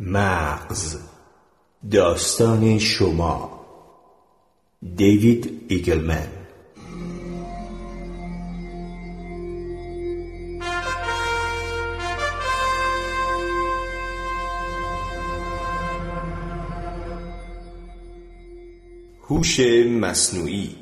مغز. داستان شما. دیوید ایگلمن. هوش مصنوعی.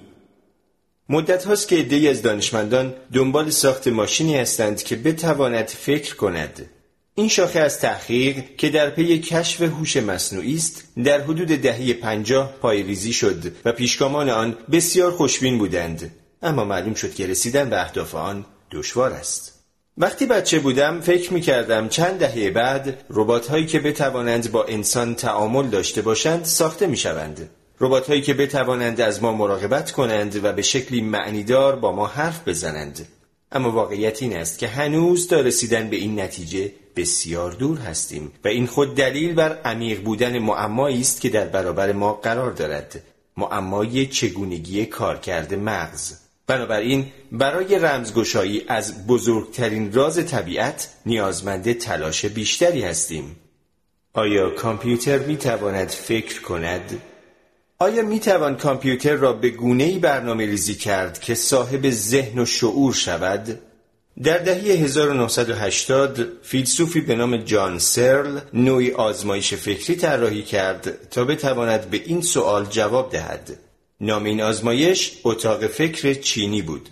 مدت هاست که عدهای از دانشمندان دنبال ساخت ماشینی هستند که بتواند فکر کند. این شاخه از تحقیق که در پی کشف هوش مصنوعی است در حدود دهه پنجاه پایریزی شد و پیشگامان آن بسیار خوشبین بودند. اما معلوم شد که رسیدن به اهداف آن دشوار است. وقتی بچه بودم فکر می کردم چند دهه بعد ربات هایی که بتوانند با انسان تعامل داشته باشند ساخته می شوند ربات هایی که بتوانند از ما مراقبت کنند و به شکلی معنیدار با ما حرف بزنند. اما واقعیت این است که هنوز تا رسیدن به این نتیجه بسیار دور هستیم و این خود دلیل بر عمیق بودن معمایی است که در برابر ما قرار دارد. معمای چگونگی کارکرد مغز. بنابراین برای رمزگشایی از بزرگترین راز طبیعت نیازمند تلاش بیشتری هستیم. آیا کامپیوتر می تواند فکر کند؟ آیا می توان کامپیوتر را به گونه ای برنامه ریزی کرد که صاحب ذهن و شعور شود؟ در دهه 1980 فیلسوفی به نام جان سرل نوعی آزمایش فکری طراحی کرد تا بتواند به این سوال جواب دهد. نام این آزمایش اتاق فکر چینی بود.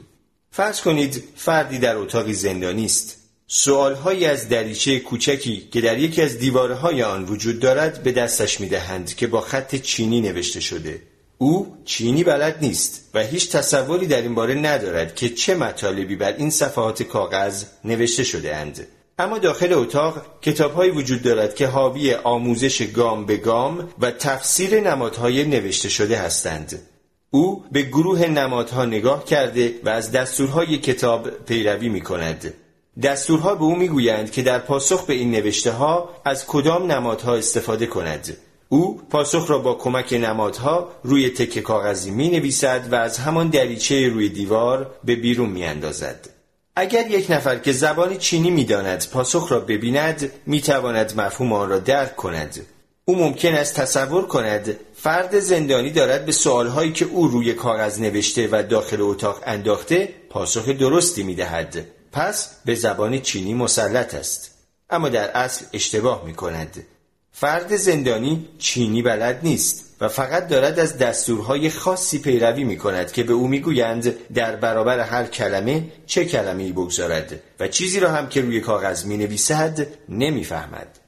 فرض کنید فردی در اتاقی زندانی است. سوالهایی از دریچه کوچکی که در یکی از دیوارهای آن وجود دارد به دستش می‌دهند که با خط چینی نوشته شده. او چینی بلد نیست و هیچ تصوری در این باره ندارد که چه مطالبی بر این صفحات کاغذ نوشته شده اند. اما داخل اتاق کتابهایی وجود دارد که حاوی آموزش گام به گام و تفسیر نمادهای نوشته شده هستند. او به گروه نمادها نگاه کرده و از دستورهای کتاب پیروی می کند. دستورها به او می‌گویند که در پاسخ به این نوشته ها از کدام نمادها استفاده کند. او پاسخ را با کمک نمادها روی تکه کاغذی می نویسد و از همان دریچه روی دیوار به بیرون می اندازد. اگر یک نفر که زبان چینی می داند پاسخ را ببیند می تواند مفهوم آن را درک کند. او ممکن است تصور کند فرد زندانی دارد به سوالهایی که او روی کاغذ نوشته و داخل اتاق انداخته پاسخ درستی می دهد. پس به زبان چینی مسلط است. اما در اصل اشتباه می کند. فرد زندانی چینی بلد نیست و فقط دارد از دستورهای خاصی پیروی می کند که به او می‌گویند در برابر هر کلمه چه کلمه ای بگذارد و چیزی را هم که روی کاغذ می نویسد نمی فهمد.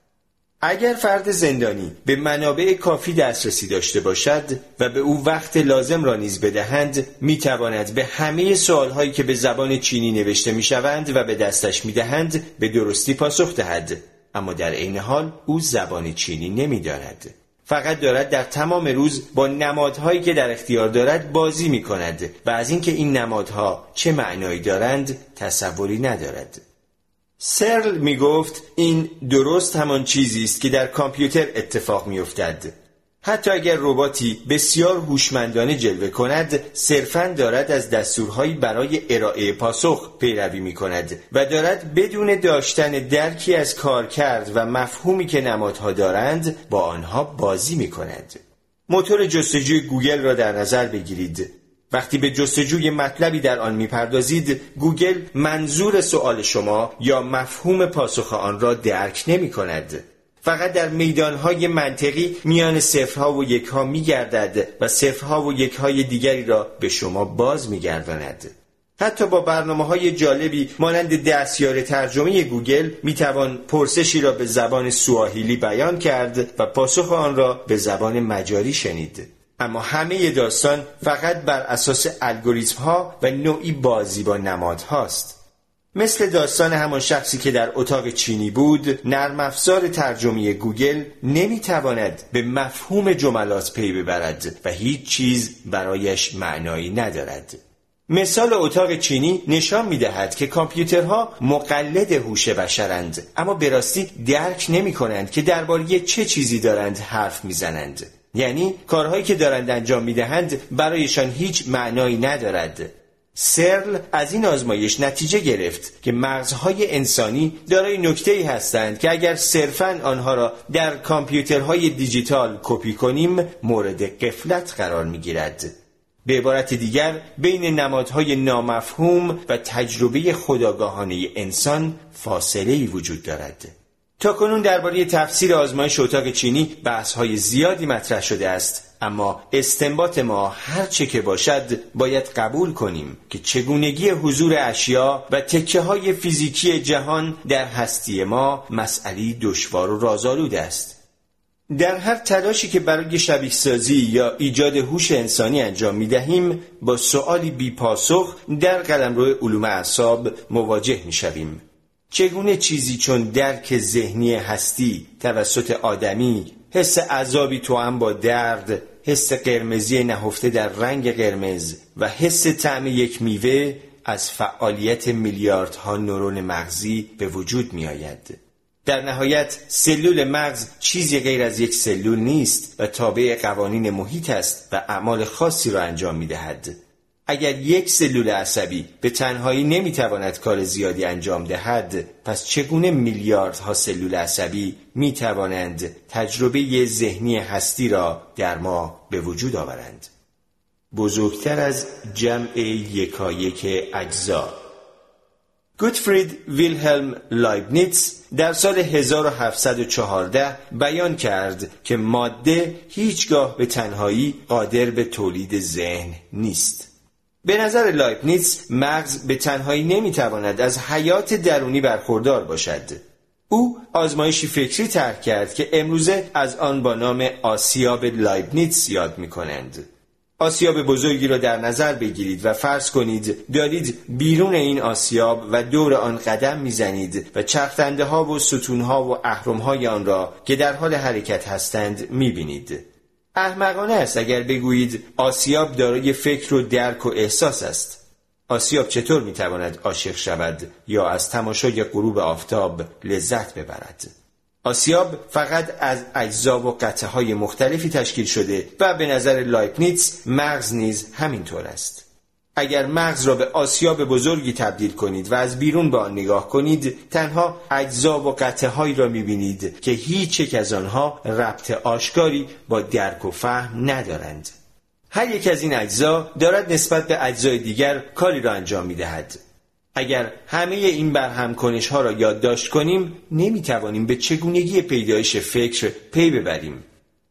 اگر فرد زندانی به منابع کافی دسترسی داشته باشد و به او وقت لازم را نیز بدهند می تواند به همه سوالهایی که به زبان چینی نوشته می شوند و به دستش می دهند به درستی پاسخ دهد. اما در عین حال او زبان چینی نمی‌داند. فقط دارد در تمام روز با نمادهایی که در اختیار دارد بازی می کند و از اینکه این نمادها چه معنایی دارند تصوری ندارد. سرل می گفت این درست همان چیزی است که در کامپیوتر اتفاق می افتد حتی اگر رباتی بسیار هوشمندانه جلوه کند صرفا دارد از دستورهایی برای ارائه پاسخ پیروی می کند و دارد بدون داشتن درکی از کار کرد و مفهومی که نمادها دارند با آنها بازی می کند موتور جستجوی گوگل را در نظر بگیرید. وقتی به جستجوی مطلبی در آن می‌پردازید گوگل منظور سوال شما یا مفهوم پاسخ آن را درک نمی کند فقط در میدانهای منطقی میان صفرها و یکها میگردد و صفرها و یکهای دیگری را به شما باز میگرداند. حتی با برنامه های جالبی مانند دستیار ترجمه گوگل می‌توان پرسشی را به زبان سواهیلی بیان کرد و پاسخ آن را به زبان مجاری شنید. اما همه داستان فقط بر اساس الگوریتم ها و نوعی بازی با نماد هاست مثل داستان همان شخصی که در اتاق چینی بود نرم افزار ترجمه گوگل نمی‌تواند به مفهوم جملات پی ببرد و هیچ چیز برایش معنایی ندارد. مثال اتاق چینی نشان می دهد که کامپیوترها مقلد هوش بشرند اما به راستی درک نمی کنند که درباره چه چیزی دارند حرف می‌زنند. یعنی کارهایی که دارند انجام می دهند برایشان هیچ معنایی ندارد سرل از این آزمایش نتیجه گرفت که مغزهای انسانی دارای نکته ای هستند که اگر صرفا آنها را در کامپیوترهای دیجیتال کپی کنیم مورد قفلت قرار می گیرد. به عبارت دیگر بین نمادهای نامفهوم و تجربه خداگاهانه انسان فاصله ای وجود دارد. تا کنون درباره تفسیر آزمایش اتاق چینی بحث های زیادی مطرح شده است اما استنباط ما هر چه که باشد باید قبول کنیم که چگونگی حضور اشیا و تکه های فیزیکی جهان در هستی ما مسئله دشوار و رازآلود است در هر تلاشی که برای شبیه سازی یا ایجاد هوش انسانی انجام می دهیم با سؤالی بی پاسخ در قلمرو علوم اعصاب مواجه می شویم. چگونه چیزی چون درک ذهنی هستی توسط آدمی حس عذابی هم با درد حس قرمزی نهفته در رنگ قرمز و حس طعم یک میوه از فعالیت میلیاردها نورون مغزی به وجود می آید. در نهایت سلول مغز چیزی غیر از یک سلول نیست و تابع قوانین محیط است و اعمال خاصی را انجام می دهد. اگر یک سلول عصبی به تنهایی نمی‌تواند کار زیادی انجام دهد پس چگونه میلیاردها سلول عصبی می توانند تجربه ذهنی هستی را در ما به وجود آورند؟ بزرگتر از جمع یکایک اجزا. گوتفرید ویلهلم لایبنیتس در سال 1714 بیان کرد که ماده هیچگاه به تنهایی قادر به تولید ذهن نیست. به نظر لایبنیتس مغز به تنهایی نمی‌تواند از حیات درونی برخوردار باشد او آزمایشی فکری طرح کرد که امروزه از آن با نام آسیاب لایبنیتس یاد می کنند. آسیاب بزرگی را در نظر بگیرید و فرض کنید دارید بیرون این آسیاب و دور آن قدم می‌زنید و چرخنده ها و ستون ها و اهرم های آن را که در حال حرکت هستند می‌بینید. احمقانه است. اگر بگویید آسیاب دارای فکر و درک و احساس است. آسیاب چطور می‌تواند عاشق شود یا از تماشای غروب آفتاب لذت ببرد؟ آسیاب فقط از اجزا و قطعه های مختلفی تشکیل شده و به نظر لایبنیتس مغز نیز همینطور است. اگر مغز را به آسیاب بزرگی تبدیل کنید و از بیرون به آن نگاه کنید تنها اجزا و قطعه هایی را می‌بینید که هیچ یک از آنها ربط آشکاری با درک و فهم ندارند. هر یک از این اجزا دارد نسبت به اجزای دیگر کاری را انجام می‌دهد. اگر همه این برهم کنش ها را یادداشت کنیم نمی توانیم به چگونگی پیدایش فکر پی ببریم.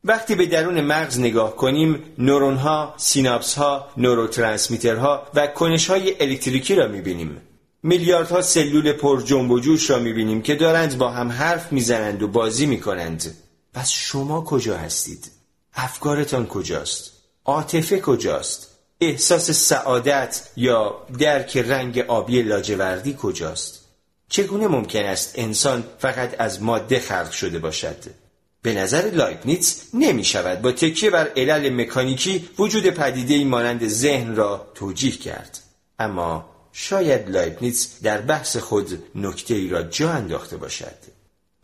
وقتی به درون مغز نگاه کنیم نورون ها، سیناپس ها، نوروترانسمیترها و کنش های الکتریکی را می‌بینیم. میلیاردها سلول پر جنب و جوش را می‌بینیم که دارند با هم حرف می‌زنند و بازی می‌کنند. پس شما کجا هستید؟ افکارتان کجاست؟ عاطفه کجاست؟ احساس سعادت یا درک رنگ آبی لاجوردی کجاست؟ چگونه ممکن است انسان فقط از ماده خلق شده باشد؟ به نظر لایبنیتس نمی شود با تکیه بر علل مکانیکی وجود پدیده مانند ذهن را توجیه کرد. اما شاید لایبنیتس در بحث خود نکته ای را جا انداخته باشد.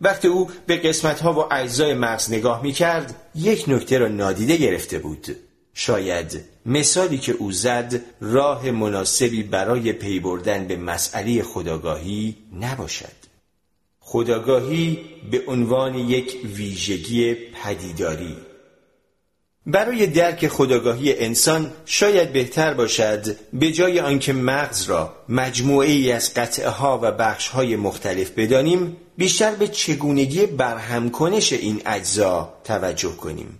وقتی او به قسمت ها و اجزای مغز نگاه می کرد یک نکته را نادیده گرفته بود. شاید مثالی که او زد راه مناسبی برای پی بردن به مسئله خداگاهی نباشد. خداگاهی به عنوان یک ویژگی پدیداری. برای درک خداگاهی انسان شاید بهتر باشد به جای آنکه مغز را مجموعه ای از قطعه ها و بخش های مختلف بدانیم بیشتر به چگونگی برهمکنش این اجزا توجه کنیم.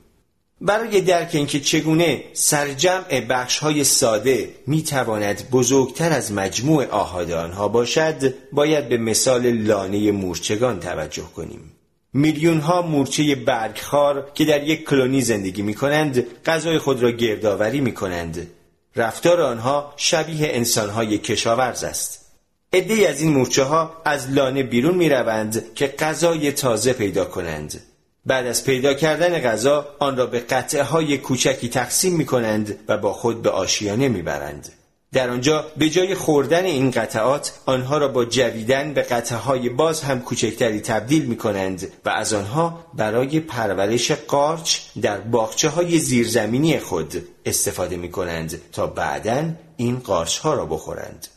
برای درک اینکه چگونه سرجمع بخش های ساده می تواند بزرگتر از مجموع آهاد آنها باشد باید به مثال لانه مورچگان توجه کنیم. میلیون ها مورچه برگخار که در یک کلونی زندگی می کنند غذای خود را گردآوری می کنند رفتار آنها شبیه انسان های کشاورز است. عده از این مورچه ها از لانه بیرون می روند که غذای تازه پیدا کنند. بعد از پیدا کردن غذا آن را به قطعه های کوچکی تقسیم می کنند و با خود به آشیانه می برند. در آنجا به جای خوردن این قطعات آنها را با جویدن به قطعهای باز هم کوچکتری تبدیل می کنند و از آنها برای پرورش قارچ در باخچه های زیرزمینی خود استفاده می کنند تا بعدا این قارچ ها را بخورند.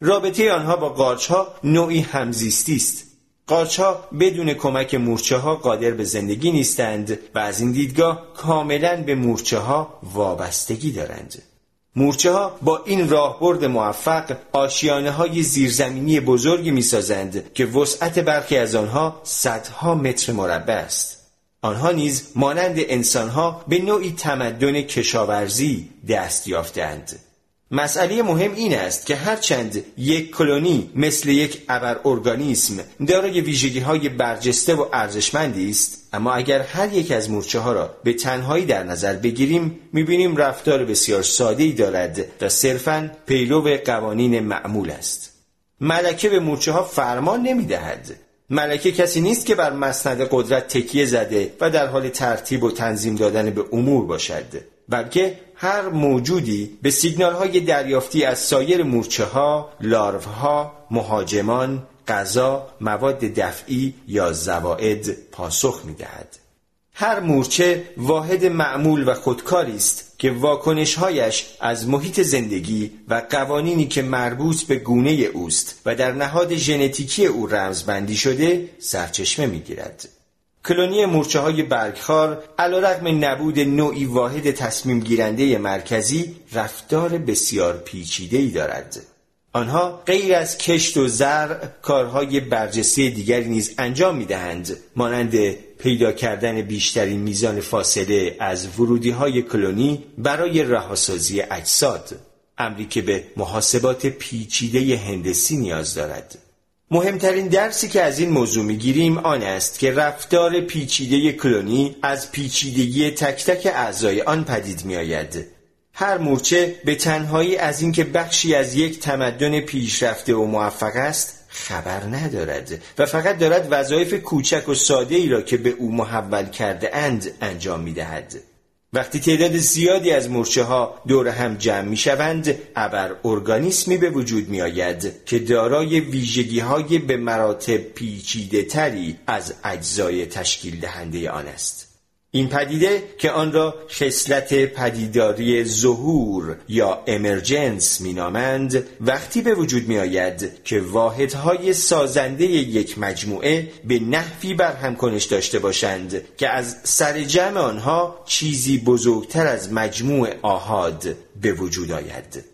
رابطه آنها با قارچ ها نوعی همزیستی است. قارچ ها بدون کمک مورچه ها قادر به زندگی نیستند و از این دیدگاه کاملا به مورچه ها وابستگی دارند. مورچه ها با این راهبرد موفق آشیانه های زیرزمینی بزرگی می سازند که وسعت برخی از آنها صدها متر مربع است. آنها نیز مانند انسانها به نوعی تمدن کشاورزی دست یافتند. مسئله مهم این است که هرچند یک کلونی مثل یک ابر ارگانیسم دارای ویژگی های برجسته و ارزشمندی است اما اگر هر یک از مورچه ها را به تنهایی در نظر بگیریم می‌بینیم رفتار بسیار ساده ای دارد و صرفا پیرو قوانین معمول است. ملکه به مورچه ها فرمان نمی‌دهد. ملکه کسی نیست که بر مسند قدرت تکیه زده و در حال ترتیب و تنظیم دادن به امور باشد. بلکه هر موجودی به سیگنال های دریافتی از سایر مورچه ها، لارف ها، مهاجمان، غذا، مواد دفعی یا زواعد پاسخ می دهد. هر مورچه واحد معمول و خودکاری است که واکنشهایش از محیط زندگی و قوانینی که مربوط به گونه اوست و در نهاد ژنتیکی او رمزبندی شده سرچشمه می‌گیرد. کلونی مورچه های برگخار علا رقم نبود نوعی واحد تصمیم گیرنده مرکزی رفتار بسیار پیچیده ای دارد. آنها غیر از کشت و زرع کارهای برجسته دیگری نیز انجام می دهند مانند پیدا کردن بیشترین میزان فاصله از ورودی های کلونی برای رهاسازی اجساد امری که به محاسبات پیچیده هندسی نیاز دارد مهمترین درسی که از این موضوع می‌گیریم آن است که رفتار پیچیده کلونی از پیچیدگی تک تک اعضای آن پدید می آید. هر مورچه به تنهایی از اینکه بخشی از یک تمدن پیشرفته و موفق است خبر ندارد و فقط دارد وظایف کوچک و ساده ای را که به او محول کرده اند انجام می دهد. وقتی تعداد زیادی از مورچه ها دور هم جمع می شوند ابر ارگانیسمی به وجود می آید که دارای ویژگی های به مراتب پیچیده تری از اجزای تشکیل دهنده آن است. این پدیده که آن را خصلت پدیداری ظهور یا امرجنس مینامند وقتی به وجود می آید که واحدهای سازنده یک مجموعه به نحوی برهم کنش داشته باشند که از سر جمع آنها چیزی بزرگتر از مجموع آهاد به وجود آید.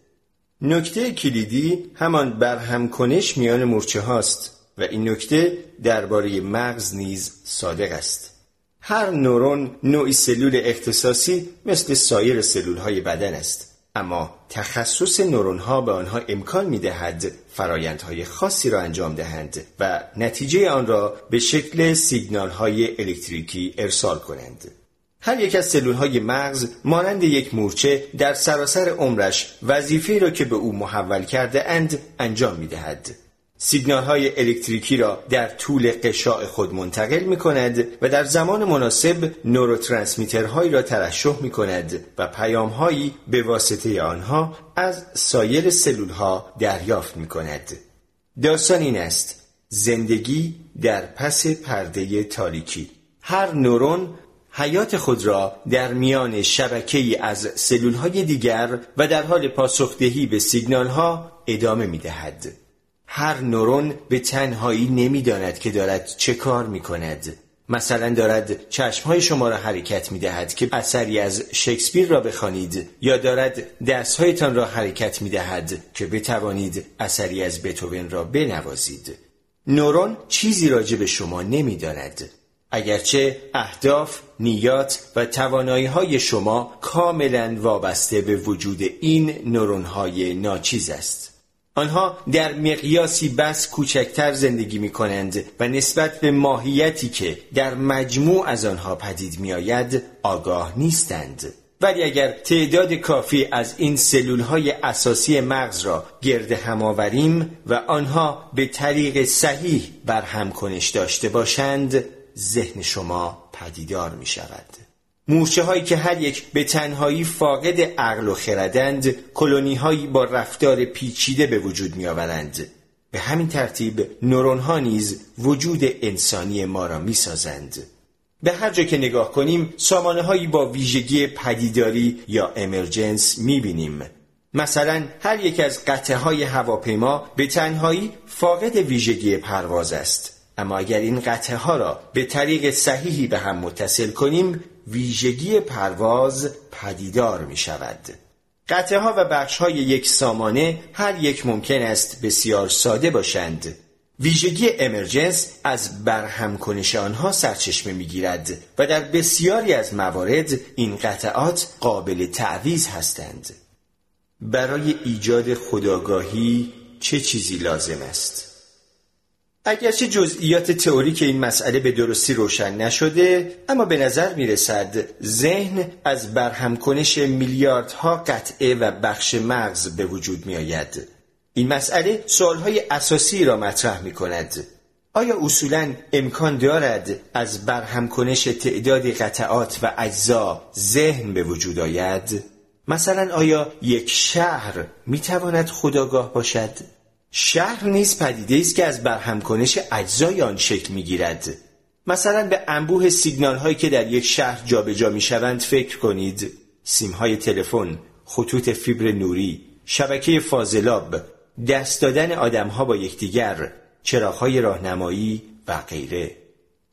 نکته کلیدی همان برهم کنش میان مرچه هاست و این نکته درباره مغز نیز صادق است. هر نورون نوعی سلول اختصاصی مثل سایر سلول های بدن است اما تخصص نورون ها به آنها امکان می دهد فرایندهای خاصی را انجام دهند و نتیجه آن را به شکل سیگنال های الکتریکی ارسال کنند هر یک از سلول های مغز مانند یک مورچه در سراسر عمرش وظیفه را که به او محول کرده اند انجام می دهد. سیگنال های الکتریکی را در طول قشاع خود منتقل می کند و در زمان مناسب نوروترانسمیترهایی را ترشح می کند و پیام هایی به واسطه آنها از سایر سلول ها دریافت می کند. داستان این است زندگی در پس پرده تاریکی هر نورون حیات خود را در میان شبکه از سلول های دیگر و در حال پاسخدهی به سیگنال ها ادامه می دهد. هر نورون به تنهایی نمی‌داند که دارد چه کار می کند. مثلا دارد چشمهای شما را حرکت می دهد که اثری از شکسپیر را بخوانید یا دارد دستهایتان را حرکت می دهد که بتوانید اثری از بتوون را بنوازید. نورون چیزی راجع به شما نمی داند. اگرچه اهداف، نیات و توانایی های شما کاملا وابسته به وجود این نورون های ناچیز است. آنها در مقیاسی بس کوچکتر زندگی می کنند و نسبت به ماهیتی که در مجموع از آنها پدید می آید آگاه نیستند. ولی اگر تعداد کافی از این سلول های اساسی مغز را گرد هم آوریم و آنها به طریق صحیح بر هم کنش داشته باشند ذهن شما پدیدار می شود. مورچه هایی که هر یک به تنهایی فاقد عقل و خردند کلونی هایی با رفتار پیچیده به وجود می آورند. به همین ترتیب نورون ها نیز وجود انسانی ما را می سازند. به هر جا که نگاه کنیم سامانه هایی با ویژگی پدیداری یا امرجنس می بینیم. مثلا هر یک از قطعه های هواپیما به تنهایی فاقد ویژگی پرواز است. اما اگر این قطعه ها را به طریق صحیحی به هم متصل کنیم ویژگی پرواز پدیدار می شود. قطعه ها و بخش های یک سامانه هر یک ممکن است بسیار ساده باشند. ویژگی امرجنس از برهم کنش آنها سرچشمه می گیرد و در بسیاری از موارد این قطعات قابل تعویز هستند. برای ایجاد خداگاهی چه چیزی لازم است؟ اگرچه جزئیات تئوریک این مسئله به درستی روشن نشده اما به نظر می رسد ذهن از برهمکنش میلیاردها قطعه و بخش مغز به وجود می آید. این مسئله سوالهای اساسی را مطرح می کند. آیا اصولا امکان دارد از برهمکنش تعدادی قطعات و اجزا ذهن به وجود آید؟ مثلا آیا یک شهر می تواند خداگاه باشد؟ شهر نیز پدیده است که از برهمکنش اجزای آن شکل می‌گیرد. مثلا به انبوه سیگنال هایی که در یک شهر جابجا می شوند فکر کنید. سیم های تلفن خطوط فیبر نوری شبکه فاضلاب دست دادن آدم ها با یکدیگر چراغ های راهنمایی و غیره.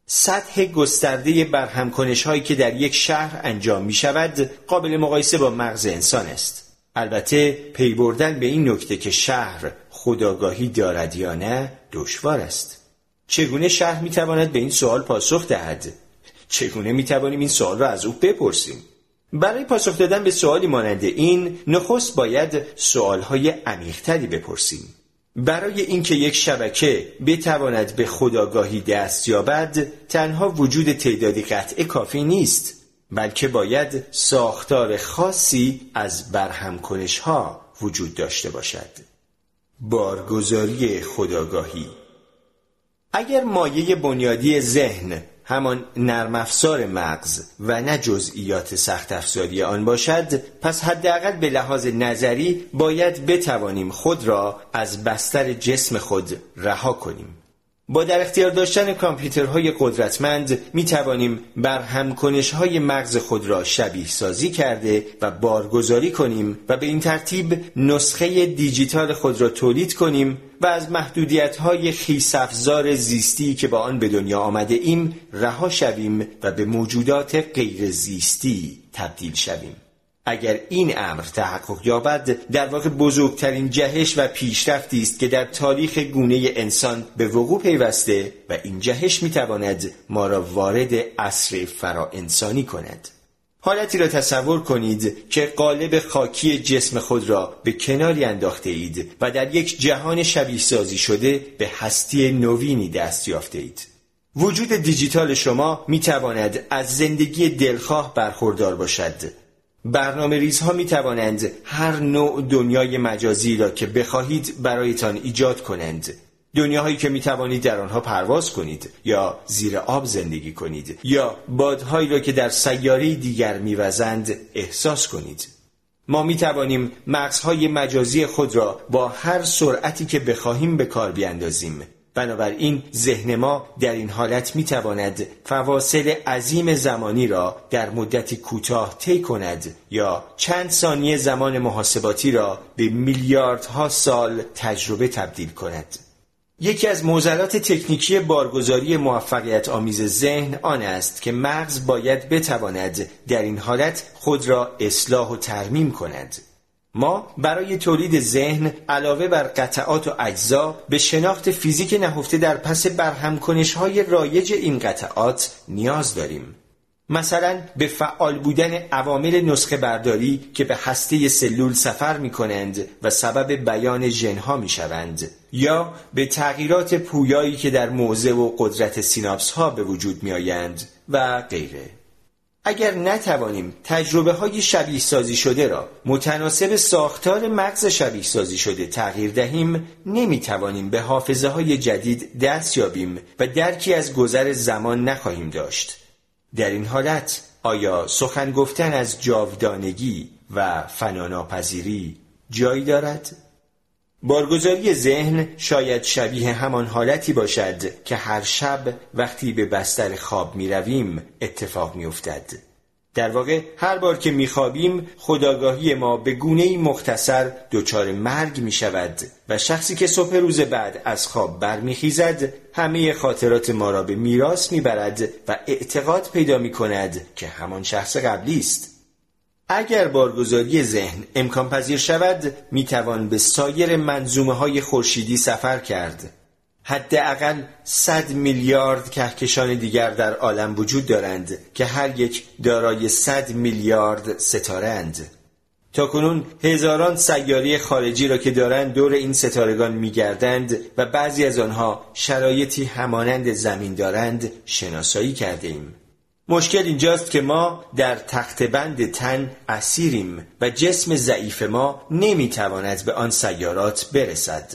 سطح گسترده برهمکنش هایی که در یک شهر انجام می شود قابل مقایسه با مغز انسان است. البته پی بردن به این نکته که شهر خداگاهی دارد یا نه دشوار است. چگونه شهر می‌تواند به این سوال پاسخ دهد؟ چگونه می‌توانیم این سوال را از او بپرسیم؟ برای پاسخ دادن به سوالی مانند این نخست باید سوالهای عمیقتری بپرسیم. برای اینکه یک شبکه بتواند به خداگاهی دست یابد تنها وجود تعدادی قطعه کافی نیست بلکه باید ساختار خاصی از برهمکنش ها وجود داشته باشد. بارگذاری خداگاهی. اگر مایه بنیادی ذهن همان نرم افزار مغز و نه جزئیات سخت افزاری آن باشد پس حداقل به لحاظ نظری باید بتوانیم خود را از بستر جسم خود رها کنیم. با در اختیار داشتن کامپیوترهای قدرتمند می توانیم بر همکنش های مغز خود را شبیه سازی کرده و بارگذاری کنیم و به این ترتیب نسخه دیجیتال خود را تولید کنیم و از محدودیت های خیسافزار زیستی که با آن به دنیا آمده ایم رها شویم و به موجودات غیر زیستی تبدیل شویم. اگر این امر تحقق یابد در واقع بزرگترین جهش و پیشرفتی است که در تاریخ گونه انسان به وقوع پیوسته و این جهش می‌تواند ما را وارد عصر فرا انسانی کند حالتی را تصور کنید که قالب خاکی جسم خود را به کناری انداخته اید و در یک جهان شبیه سازی شده به هستی نوینی دست یافته اید. وجود دیجیتال شما می تواند از زندگی دلخواه برخوردار باشد برنامه ریزها می توانند هر نوع دنیای مجازی را که بخواهید برایتان ایجاد کنند. دنیاهایی که می توانید در آنها پرواز کنید یا زیر آب زندگی کنید یا بادهایی را که در سیاره دیگر میوزند احساس کنید. ما می توانیم مغزهای مجازی خود را با هر سرعتی که بخواهیم به کار بیاندازیم. بنابراین ذهن ما در این حالت می تواند فواصل عظیم زمانی را در مدتی کوتاه طی کند یا چند ثانیه زمان محاسباتی را به میلیاردها سال تجربه تبدیل کند. یکی از موزلات تکنیکی بارگذاری موفقیت آمیز ذهن آن است که مغز باید بتواند در این حالت خود را اصلاح و ترمیم کند. ما برای تولید ذهن علاوه بر قطعات و اجزا به شناخت فیزیک نهفته در پس برهمکنش های رایج این قطعات نیاز داریم. مثلا به فعال بودن عوامل نسخه برداری که به هسته سلول سفر می کنند و سبب بیان ژنها می شوند یا به تغییرات پویایی که در موضع و قدرت سیناپس ها به وجود می آیند و غیره. اگر نتوانیم تجربه های شبیه سازی شده را متناسب ساختار مغز شبیه سازی شده تغییر دهیم نمی توانیم به حافظه های جدید دست یابیم و درکی از گذر زمان نخواهیم داشت در این حالت آیا سخن گفتن از جاودانگی و فناناپذیری جایی دارد؟ بارگذاری ذهن شاید شبیه همان حالتی باشد که هر شب وقتی به بستر خواب می رویم اتفاق می افتد. در واقع هر بار که می خوابیم خداگاهی ما به گونه مختصر دچار مرگ می شود و شخصی که صبح روز بعد از خواب برمیخیزد همه خاطرات ما را به میراث می‌برد و اعتقاد پیدا می کند که همان شخص قبلی است. اگر بارگذاری ذهن امکان پذیر شود می توان به سایر منظومه های خورشیدی سفر کرد حداقل صد میلیارد کهکشان دیگر در عالم وجود دارند که هر یک دارای صد میلیارد ستاره اند تا کنون هزاران سیاره خارجی را که دارند دور این ستارگان میگردند و بعضی از آنها شرایطی همانند زمین دارند شناسایی کرده ایم. مشکل اینجاست که ما در تخت بند تن اسیریم و جسم ضعیف ما نمی‌تواند به آن سیارات برسد.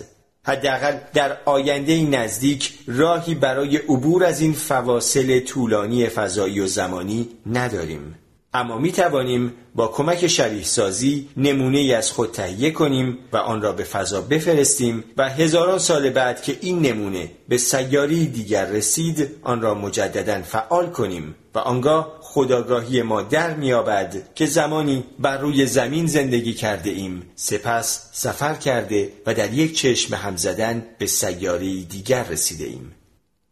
حداقل در آینده نزدیک راهی برای عبور از این فواصل طولانی فضایی و زمانی نداریم. اما می توانیم با کمک شبیه سازی نمونه از خود تهیه کنیم و آن را به فضا بفرستیم و هزاران سال بعد که این نمونه به سیاری دیگر رسید آن را مجددا فعال کنیم و آنگاه خداگاهی ما در میابد که زمانی بر روی زمین زندگی کرده ایم. سپس سفر کرده و در یک چشم هم زدن به سیاری دیگر رسیده ایم.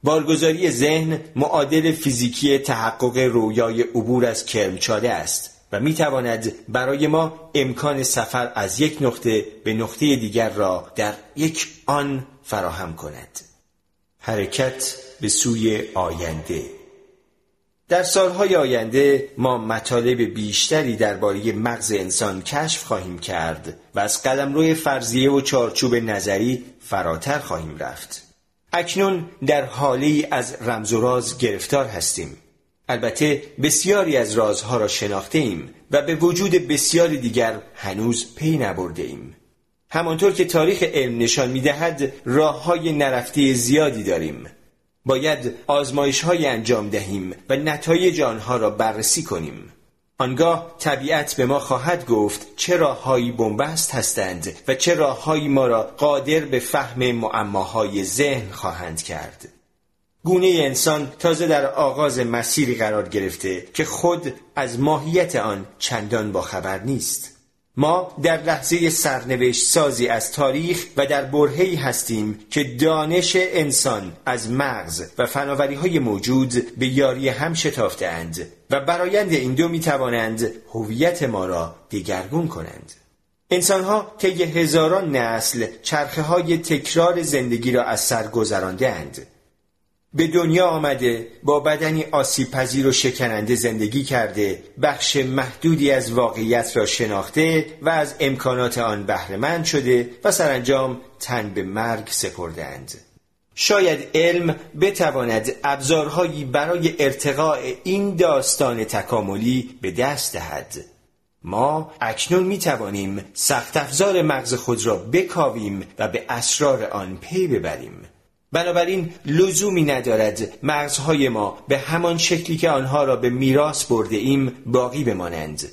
بارگذاری ذهن معادل فیزیکی تحقق رویای عبور از کرمچاله است و می تواند برای ما امکان سفر از یک نقطه به نقطه دیگر را در یک آن فراهم کند. حرکت به سوی آینده. در سالهای آینده ما مطالب بیشتری درباره مغز انسان کشف خواهیم کرد و از قلمرو فرضیه و چارچوب نظری فراتر خواهیم رفت. اکنون در حالی از رمز و راز گرفتار هستیم. البته بسیاری از رازها را شناخته ایم و به وجود بسیاری دیگر هنوز پی نبرده ایم همانطور که تاریخ علم نشان می دهد راه های نرفته زیادی داریم. باید آزمایش های انجام دهیم و نتایج آنها را بررسی کنیم. آنگاه طبیعت به ما خواهد گفت چه راههایی بنبست هستند و چه راههایی ما را قادر به فهم معماهای ذهن خواهند کرد. گونه انسان تازه در آغاز مسیری قرار گرفته که خود از ماهیت آن چندان با خبر نیست. ما در لحظه سرنوشت سازی از تاریخ و در برهی هستیم که دانش انسان از مغز و فناوری های موجود به یاری هم شتافته اند و برایند این دو می توانند هویت ما را دگرگون کنند. انسانها طی هزاران نسل چرخه های تکرار زندگی را از سر. به دنیا آمده با بدنی آسیب پذیر و شکننده زندگی کرده بخش محدودی از واقعیت را شناخته و از امکانات آن بهرهمند شده و سرانجام تن به مرگ سپردند شاید علم بتواند ابزارهایی برای ارتقاء این داستان تکاملی به دست دهد. ما اکنون می توانیم سخت افزار مغز خود را بکاویم و به اسرار آن پی ببریم. بنابراین لزومی ندارد مغزهای ما به همان شکلی که آنها را به میراث برده ایم باقی بمانند.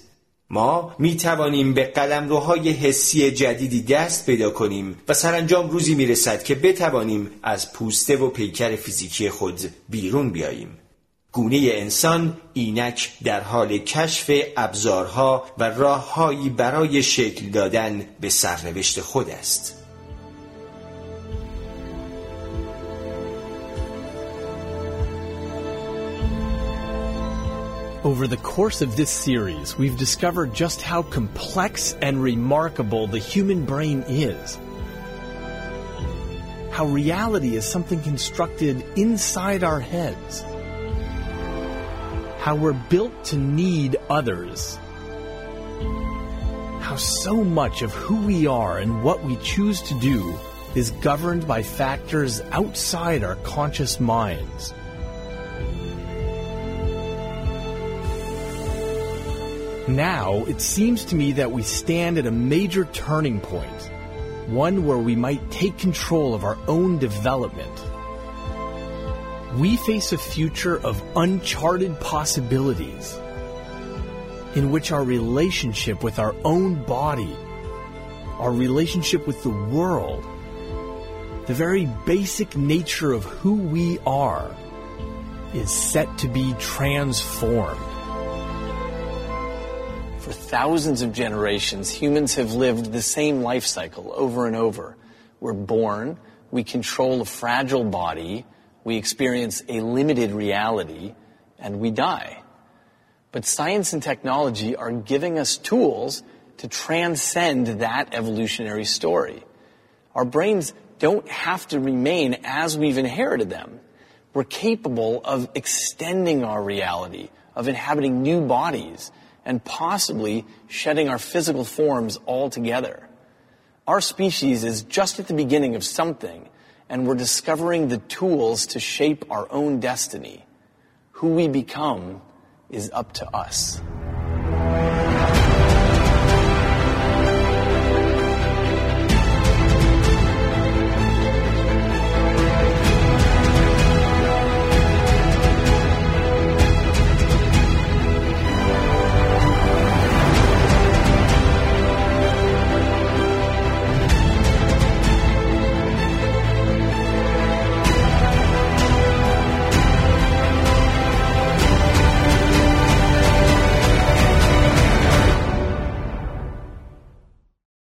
ما می توانیم به قلمروهای حسی جدیدی دست پیدا کنیم و سرانجام روزی می رسد که بتوانیم از پوسته و پیکر فیزیکی خود بیرون بیاییم. گونه انسان اینک در حال کشف ابزارها و راههایی برای شکل دادن به سرنوشت خود است. Over the course of this series, we've discovered just how complex and remarkable the human brain is. How reality is something constructed inside our heads. How we're built to need others. How so much of who we are and what we choose to do is governed by factors outside our conscious minds. Now, it seems to me that we stand at a major turning point, one where we might take control of our own development. we face a future of uncharted possibilities in which our relationship with our own body, our relationship with the world, the very basic nature of who we are is set to be transformed. Thousands of generations, humans have lived the same life cycle over and over. We're born, we control a fragile body, we experience a limited reality, and we die. But science and technology are giving us tools to transcend that evolutionary story. Our brains don't have to remain as we've inherited them. We're capable of extending our reality, of inhabiting new bodies, and possibly shedding our physical forms altogether. Our species is just at the beginning of something, and we're discovering the tools to shape our own destiny. Who we become is up to us.